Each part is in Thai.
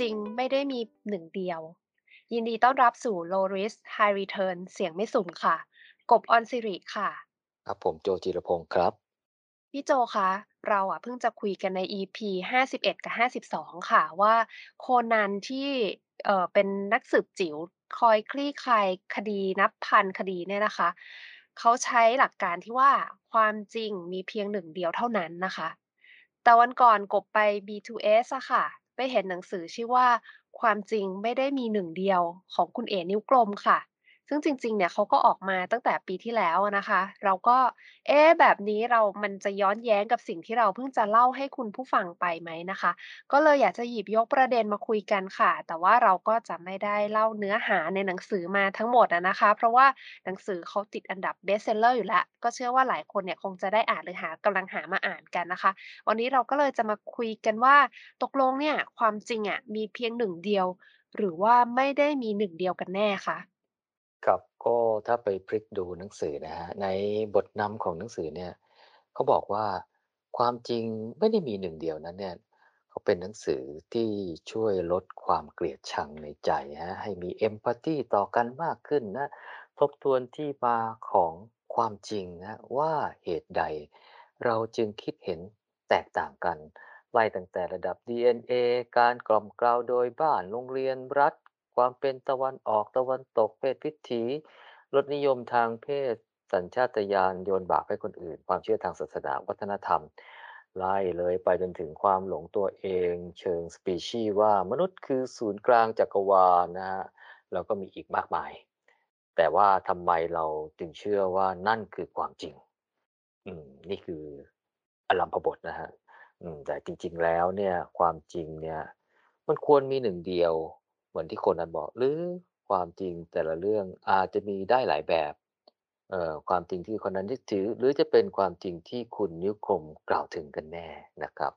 จริงไม่ได้มีหนึ่งเดียว ยินดีต้อนรับสู่ Low Risk High Return เสียงไม่สุ่มค่ะ กบออนซิริค่ะ ครับผมโจจิรพงศ์ครับ พี่โจคะ เราอะเพิ่งจะคุยกันใน EP 51 กับ 52 ค่ะ ว่าโคนันที่เอ่อเป็นนักสืบจิ๋วคอยคลี่คลายคดีนับพันคดีเนี่ยนะคะ เขาใช้หลักการที่ว่าความจริงมีเพียงหนึ่งเดียวเท่านั้นนะคะ แต่วันก่อนกบไป B2S อะค่ะ ไปเห็นหนังสือชื่อว่า ความจริงไม่ได้มีหนึ่งเดียว ของคุณเอ๋ นิ้วกลมค่ะ ซึ่งจริง ๆ เนี่ยเขาก็ออกมาตั้งแต่ปีที่แล้วอะนะคะ เราก็ เอ๊ะ แบบนี้เรา มันจะย้อนแย้งกับสิ่งที่เราเพิ่งจะเล่าให้คุณผู้ฟังไปไหมนะคะ ก็เลยอยากจะหยิบยกประเด็นมาคุยกันค่ะ แต่ว่าเราก็จะไม่ได้เล่าเนื้อหาในหนังสือมาทั้งหมดอะนะคะ เพราะว่าหนังสือเขาติดอันดับ Bestseller อยู่แล้ว ก็เชื่อว่าหลายคนเนี่ยคงจะได้อ่านหรือหากำลังหามาอ่านกันนะคะ วันนี้เราก็เลยจะมาคุยกันว่า ตกลงเนี่ยความจริงอะมีเพียงหนึ่งเดียว หรือว่าไม่ได้มีหนึ่งเดียวกันแน่คะ ก็ถ้าไปพลิกดูหนังสือนะฮะ ในบทนำของหนังสือเนี่ยเขาบอกว่าความจริงไม่ได้มีหนึ่งเดียวนั้นเนี่ยเขาเป็นหนังสือที่ช่วยลดความเกลียดชังในใจฮะให้มีเอมพัตตีต่อกันมากขึ้นนะ ทบทวนที่มาของความจริงนะว่าเหตุใด เราจึงคิดเห็นแตกต่างกัน ไล่ตั้งแต่ระดับ DNA การกล่อมกล่าวโดยบ้านโรงเรียนรัฐ ความเป็นตะวันออกตะวันตกเพศพิถีรสนิยมทางเพศ สัญชาตญาณโยนบาปให้คนอื่น ความเชื่อทางศาสนาวัฒนธรรม ไล่เลยไปจนถึงความหลงตัวเอง เชิงสปีชีว่ามนุษย์คือศูนย์กลางจักรวาลนะฮะแล้วก็มีอีกมากมาย แต่ว่าทำไมเราจึงเชื่อว่านั่นคือความจริง อืมนี่คืออลัมพบทนะฮะอืมแต่จริง ๆ แล้วเนี่ยความจริงเนี่ย มันควรมีหนึ่งเดียว เหมือนที่คนนั้นบอก หรือความจริงแต่ละเรื่องอาจจะมีได้หลายแบบเอ่อความจริงที่คนนั้นยึดถือ หรือจะเป็นความจริงที่คุณนิวคมกล่าวถึงกันแน่นะครับ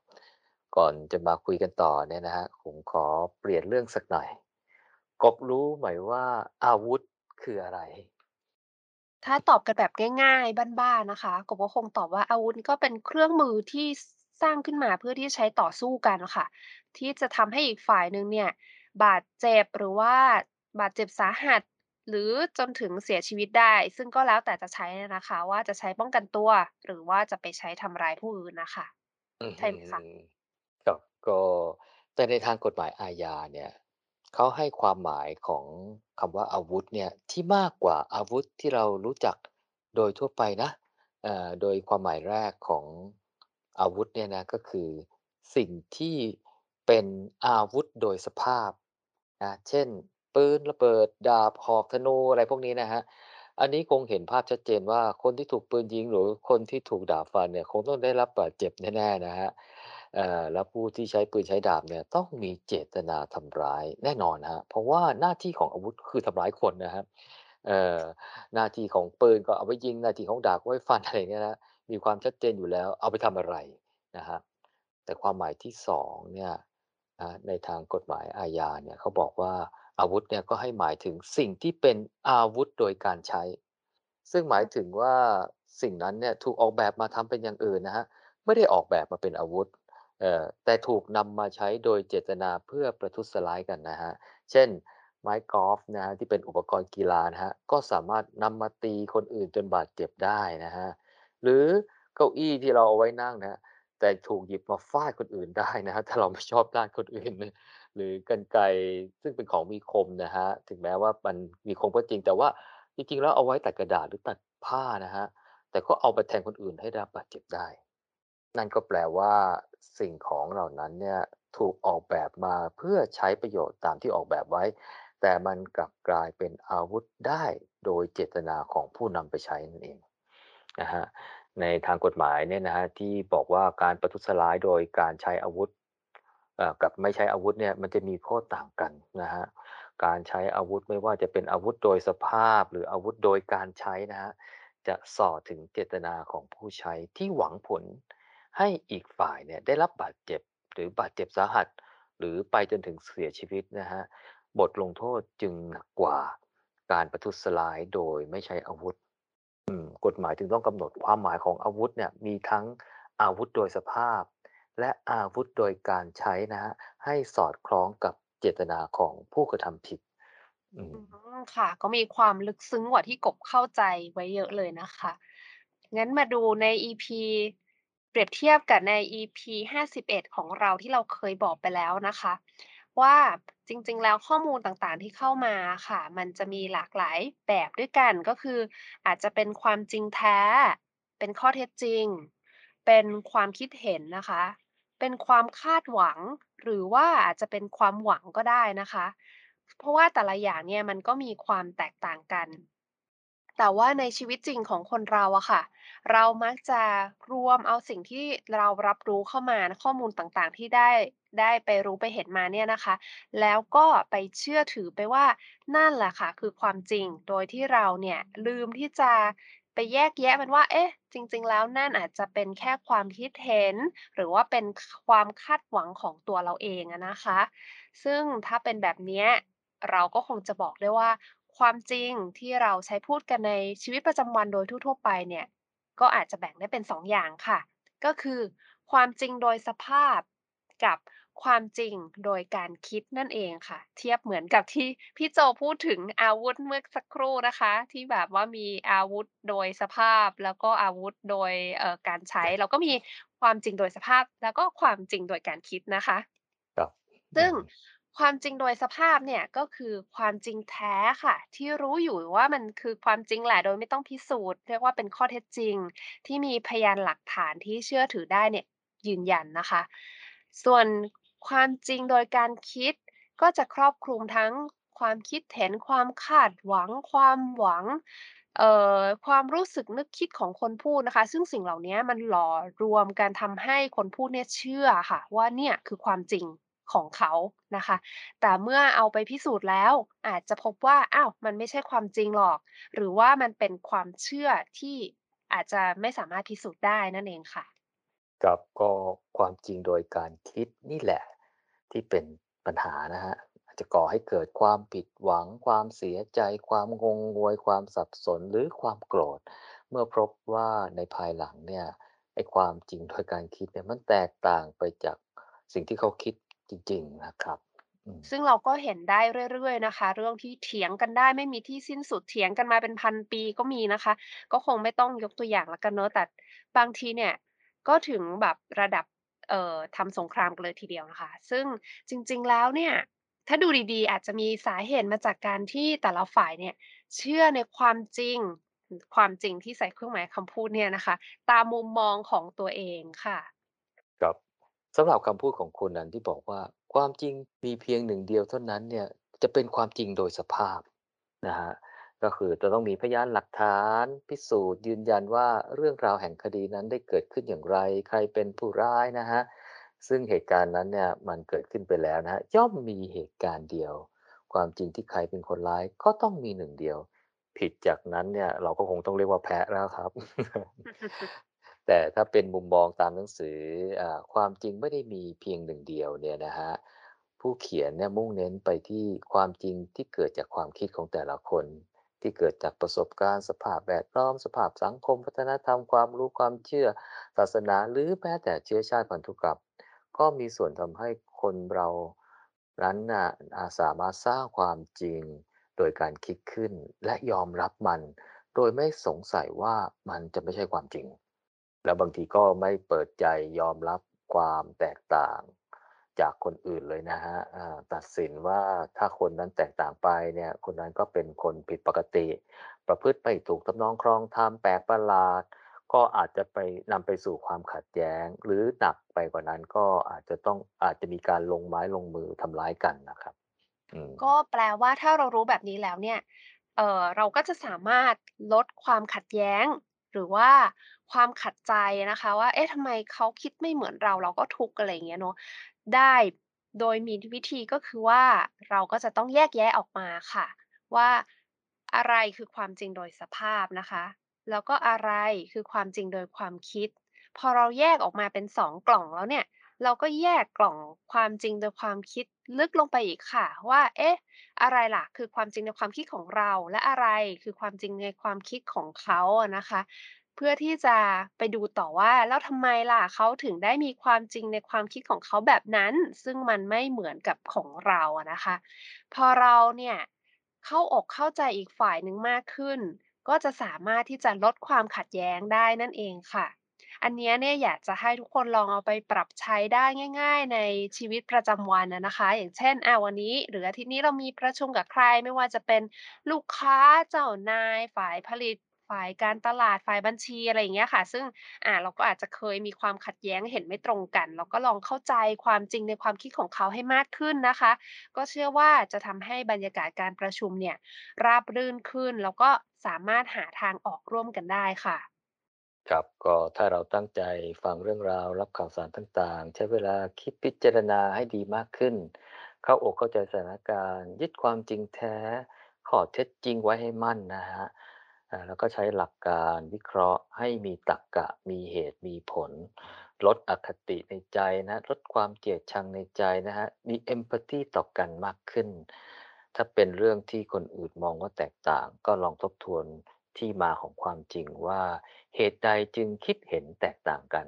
ก่อนจะมาคุยกันต่อเนี่ยนะฮะผมขอเปลี่ยนเรื่องสักหน่อย กบรู้ไหมว่าอาวุธคืออะไร ถ้าตอบกันแบบง่ายๆ บ้านๆนะคะกบก็คงตอบว่าอาวุธก็เป็นเครื่องมือที่สร้างขึ้นมาเพื่อที่ใช้ต่อสู้กันค่ะที่จะทำให้อีกฝ่ายหนึ่งเนี่ย บาดเจ็บหรือว่าบาดเจ็บสาหัส หรือจนถึงเสียชีวิตได้ ซึ่งก็แล้วแต่จะใช้นะคะ ว่าจะใช้ป้องกันตัว หรือว่าจะไปใช้ทำร้ายผู้อื่นน่ะค่ะอือฮึใช่ไหมคะครับก็แต่ในทางกฎหมายอาญาเนี่ยเขาให้ความหมายของคำว่าอาวุธเนี่ยที่มากกว่าอาวุธที่เรารู้จักโดยทั่วไปนะเอ่อโดยความหมายแรกของอาวุธเนี่ยนะก็คือสิ่งที่เป็นอาวุธโดยสภาพ นะ เช่น ปืน ระเบิด ดาบ หอก ธนู อะไรพวกนี้นะครับ อันนี้คงเห็นภาพชัดเจนว่า คนที่ถูกปืนยิง หรือคนที่ถูกดาบฟันเนี่ย คงต้องได้รับบาดเจ็บแน่ ๆ นะครับ เอ่อ แล้วผู้ที่ใช้ปืนใช้ดาบเนี่ย ต้องมีเจตนาทำร้ายแน่นอนครับ เพราะว่าหน้าที่ของอาวุธ คือทำร้ายคนนะครับ เอ่อ หน้าที่ของปืนก็เอาไว้ยิง หน้าที่ของดาบก็ไว้ฟัน อะไรอย่างเงี้ยนะมีความชัดเจนอยู่แล้ว เอาไปทำอะไรนะครับ แต่ความหมายที่สองเนี่ย นะในทางกฎหมายอาญาเนี่ยเขาบอกว่าอาวุธเนี่ยก็ให้หมายถึงสิ่งที่เป็นอาวุธโดยการใช้ ซึ่งหมายถึงว่าสิ่งนั้นเนี่ยถูกออกแบบมาทำเป็นอย่างอื่นนะฮะไม่ได้ออกแบบมาเป็นอาวุธเอ่อแต่ถูกนำมาใช้โดยเจตนาเพื่อประทุษร้ายกันนะฮะ เช่น ไม้กอล์ฟนะฮะที่เป็นอุปกรณ์กีฬานะฮะก็สามารถนำมาตีคนอื่นจนบาดเจ็บได้นะฮะ หรือเก้าอี้ที่เราเอาไว้นั่งนะ แต่ถูกหยิบมาฟาดคนอื่นได้นะครับถ้าเราไม่ชอบด้านคนอื่นนะหรือกรรไกรซึ่งเป็นของมีคมนะครับถึงแม้ว่ามันมีคมก็จริง แต่ว่าจริงๆแล้วเอาไว้ตัดกระดาษหรือตัดผ้านะครับแต่ก็เอาไปแทงคนอื่นให้ได้รับบาดเจ็บได้ นั่นก็แปลว่าสิ่งของเหล่านั้นเนี่ยถูกออกแบบมาเพื่อใช้ประโยชน์ตามที่ออกแบบไว้ แต่มันกลับกลายเป็นอาวุธได้โดยเจตนาของผู้นำไปใช้นั่นเองนะฮะ ในทางกฎหมายเนี่ยนะฮะที่บอกว่าการประทุษร้ายโดยการใช้อาวุธเอ่อกับไม่ใช้อาวุธเนี่ยมันจะมีโทษต่างกันนะฮะการใช้อาวุธไม่ว่าจะเป็นอาวุธโดยสภาพหรืออาวุธโดยการใช้นะฮะจะส่อถึงเจตนาของผู้ใช้ที่หวังผลให้อีกฝ่ายเนี่ยได้รับบาดเจ็บหรือบาดเจ็บสาหัส หรือไปจนถึงเสียชีวิตนะฮะบทลงโทษจึงหนักกว่าการประทุษร้ายโดยไม่ใช้อาวุธ กฎหมายจึงต้องกำหนดความหมายของอาวุธเนี่ยมีทั้งอาวุธโดยสภาพ และอาวุธโดยการใช้นะฮะให้สอดคล้องกับเจตนาของผู้กระทำผิด อืม อืม ค่ะ ก็มีความลึกซึ้งกว่าที่กบเข้าใจไว้เยอะเลยนะคะ งั้นมาดูใน EP เปรียบเทียบกับใน EP 51 ของเราที่เราเคยบอกไปแล้วนะคะ ว่าจริง ๆ แล้วข้อมูลต่างๆที่เข้ามาค่ะ มันจะมีหลากหลายแบบด้วยกันก็คืออาจจะเป็นความจริงแท้ เป็นข้อเท็จจริง เป็นความคิดเห็นนะคะ เป็นความคาดหวัง หรือว่าอาจจะเป็นความหวังก็ได้นะคะ เพราะว่าแต่ละอย่างเนี่ยมันก็มีความแตกต่างกัน แต่ว่าในชีวิตจริงของคนเราอะค่ะ เรามักจะรวมเอาสิ่งที่เรารับรู้เข้ามาข้อมูลต่างๆ ที่ได้ได้ไปรู้ไปเห็นมาเนี่ยนะคะ แล้วก็ไปเชื่อถือไปว่านั่นแหละค่ะ คือความจริงโดยที่เราเนี่ยลืมที่จะไปแยกแยะมันว่า เอ๊ะ จริง ๆ แล้วนั่นอาจจะเป็นแค่ความคิดเห็น หรือว่าเป็นความคาดหวังของตัวเราเองอะนะคะ ซึ่งถ้าเป็นแบบเนี้ยเราก็คงจะบอกได้ว่า ความจริงที่เราใช้พูดกันในชีวิตประจำวันโดยทั่วๆไปเนี่ย ก็อาจจะแบ่งได้เป็น2องอย่างค่ะ ก็คือ ความจริงโดยสภาพกับความจริงโดยการคิดนั่นเองค่ะ เทียบเหมือนกับที่พี่โจพูดถึงอาวุธเมื่อสักครู่นะคะ ที่แบบว่ามีอาวุธโดยสภาพ แล้วก็อาวุธโดยเอ่อการใช้ เราก็มีความจริงโดยสภาพ แล้วก็ความจริงโดยการคิดนะคะครับอืซึ่งม ความจริงโดยสภาพเนี่ย ก็คือความจริงแท้ค่ะ ที่รู้อยู่ว่ามันคือความจริงแหละโดยไม่ต้องพิสูจน์ เรียกว่าเป็นข้อเท็จจริง ที่มีพยานหลักฐานที่เชื่อถือได้เนี่ยยืนยันนะคะ ส่วนความจริงโดยการคิดก็จะครอบคลุมทั้งความคิดเห็นความคาดหวัง ความหวังเอ่อความรู้สึกนึกคิดของคนพูดนะคะ ซึ่งสิ่งเหล่านี้มันหล่อรวมกันทำให้คนพูดเนี่ยเชื่อค่ะ ว่าเนี่ยคือความจริง ของเขานะคะ แต่เมื่อเอาไปพิสูจน์แล้ว อาจจะพบว่าอ้าวมันไม่ใช่ความจริงหรอก หรือว่ามันเป็นความเชื่อที่อาจจะไม่สามารถพิสูจน์ได้นั่นเองค่ะครับก็ความจริงโดยการคิดนี่แหละ ที่เป็นปัญหานะครับอาจจะก่อให้เกิดความผิดหวัง ความเสียใจ ความงงงวย ความสับสนหรือความโกรธ เมื่อพบว่าในภายหลังเนี่ยไอ้ความจริงโดยการคิดเนี่ยมันแตกต่างไปจากสิ่งที่เขาคิด จริง ๆ นะครับ อืม ซึ่งเราก็เห็นได้เรื่อย ๆ นะคะ เรื่องที่เถียงกันได้ไม่มีที่สิ้นสุด เถียงกันมาเป็นพันปีก็มีนะคะ ก็คงไม่ต้องยกตัวอย่างแล้วกันเนาะ แต่บางทีเนี่ย ก็ถึงแบบระดับ เอ่อ ทำสงครามกันเลยทีเดียวนะคะ ซึ่งจริง ๆ แล้วเนี่ย ถ้าดูดี ๆ อาจจะมีสาเหตุมาจากการที่แต่ละฝ่ายเนี่ย เชื่อในความจริง ความจริงที่ใส่เครื่องหมายคำพูดเนี่ยนะคะ ตามมุมมองของตัวเองค่ะ สำหรับคำพูดของคุณนั้นที่บอกว่า ความจริงมีเพียงหนึ่งเดียวเท่านั้นเนี่ยจะเป็นความจริงโดยสภาพนะฮะก็คือจะต้องมีพยานหลักฐานพิสูจน์ยืนยันว่าเรื่องราวแห่งคดีนั้นได้เกิดขึ้นอย่างไร ใครเป็นผู้ร้ายนะฮะซึ่งเหตุการณ์นั้นเนี่ยมันเกิดขึ้นไปแล้วนะฮะย่อมมีเหตุการณ์เดียว ความจริงที่ใครเป็นคนร้ายก็ต้องมีหนึ่งเดียว ผิดจากนั้นเนี่ยเราก็คงต้องเรียกว่าแพ้แล้วครับ แต่ถ้าเป็นมุมมองตามหนังสืออความจริงไม่ได้มีเพียงหนึ่งเดียวเนี่ยนะครับผู้เขียนเนี่ยมุ่งเน้นไปที่ความจริงที่เกิดจากความคิดของแต่ละคน ที่เกิดจากประสบการณ์สภาพแวดล้อมสภาพสังคม วัฒนธรรมความรู้ความเชื่อ ศาสนาหรือแม้แต่เชื้อชาติพันธุกรรมก็มีส่วนทำให้คนเรานั้นน่ะอาสามารถสร้างความจริงโดยการคิดขึ้นและยอมรับมัน โดยไม่สงสัยว่ามันจะไม่ใช่ความจริง แล้วบางทีก็ไม่เปิดใจยอมรับความแตกต่างจากคนอื่นเลยนะครับอ่าตัดสินว่าถ้าคนนั้นแตกต่างไปเนี่ยคนนั้นก็เป็นคนผิดปกติ ประพฤติไม่ถูกทำนองครองธรรมแปลกประหลาด ก็อาจจะไปนำไปสู่ความขัดแย้ง หรือหนักไปกว่านั้นก็อาจจะต้องอาจจะมีการลงไม้ลงมือทำร้ายกันนะครับก็แปลว่าถ้าเรารู้แบบนี้แล้วเนี่ยเออเราก็จะสามารถลดความขัดแย้ง หรือว่าความขัดใจนะคะว่าเอ๊ะทำไมเขาคิดไม่เหมือนเราเราก็ทุกข์อะไรอย่างเงี้ยเนาะได้โดยมีวิธีก็คือว่าเราก็จะต้องแยกแยะออกมาค่ะ ว่าอะไรคือความจริงโดยสภาพนะคะ แล้วก็อะไรคือความจริงโดยความคิด พอเราแยกออกมาเป็นสองกล่องแล้วเนี่ย เราก็แยกกล่องความจริงโดยความคิดลึกลงไปอีกค่ะ ว่า เอ๊ะ อะไรล่ะ คือความจริงในความคิดของเรา และอะไรคือความจริงในความคิดของเขาอะนะคะ เพื่อที่จะไปดูต่อว่าแล้วทำไมล่ะเขาถึงได้มีความจริงในความคิดของเขาแบบนั้น ซึ่งมันไม่เหมือนกับของเราอะนะคะ พอเราเนี่ยเข้าอกเข้าใจอีกฝ่ายหนึ่งมากขึ้น ก็จะสามารถที่จะลดความขัดแย้งได้นั่นเองค่ะ อันเนี้ยเนี่ยอยากจะให้ทุกคนลองเอาไปปรับใช้ได้ง่าย ๆ ในชีวิตประจำวันอะนะคะ อย่างเช่นอาวันนี้ หรืออาทิตย์นี้เรามีประชุมกับใคร ไม่ว่าจะเป็นลูกค้าเจ้านายฝ่ายผลิตฝ่ายการตลาดฝ่ายบัญชีอะไรอย่างเงี้ยค่ะ ซึ่งอ่าเราก็อาจจะเคยมีความขัดแย้งเห็นไม่ตรงกัน เราก็ลองเข้าใจความจริงในความคิดของเขาให้มากขึ้นนะคะ ก็เชื่อว่าจะทำให้บรรยากาศการประชุมเนี่ยราบรื่นขึ้น แล้วก็สามารถหาทางออกร่วมกันได้ค่ะ ครับ ก็ถ้าเราตั้งใจฟังเรื่องราวรับข่าวสารต่างๆ ใช้เวลาคิดพิจารณาให้ดีมากขึ้น เข้าอกเข้าใจสถานการณ์ ยึดความจริงแท้ข้อเท็จจริงไว้ให้มั่นนะฮะอ่าแล้วก็ใช้หลักการวิเคราะห์ให้มีตรรกะมีเหตุมีผล ลดอคติในใจนะลดความเกลียดชังในใจนะฮะมี empathy ต่อกันมากขึ้น ถ้าเป็นเรื่องที่คนอื่นมองว่าแตกต่าง ก็ลองทบทวน ที่มาของความจริงว่าเหตุใดจึงคิดเห็นแตกต่างกัน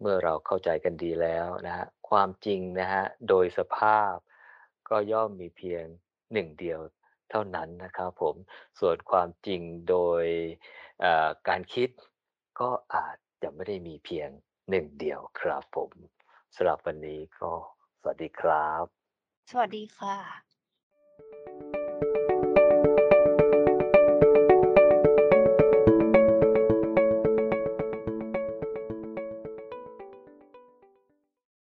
เมื่อเราเข้าใจกันดีแล้วนะฮะความจริงนะฮะโดยสภาพก็ย่อมมีเพียงหนึ่งเดียวเท่านั้นนะครับผมส่วนความจริงโดยการคิดก็อาจจะไม่ได้มีเพียงหนึ่งเดียวครับผมสำหรับวันนี้ก็สวัสดีครับ สวัสดีค่ะ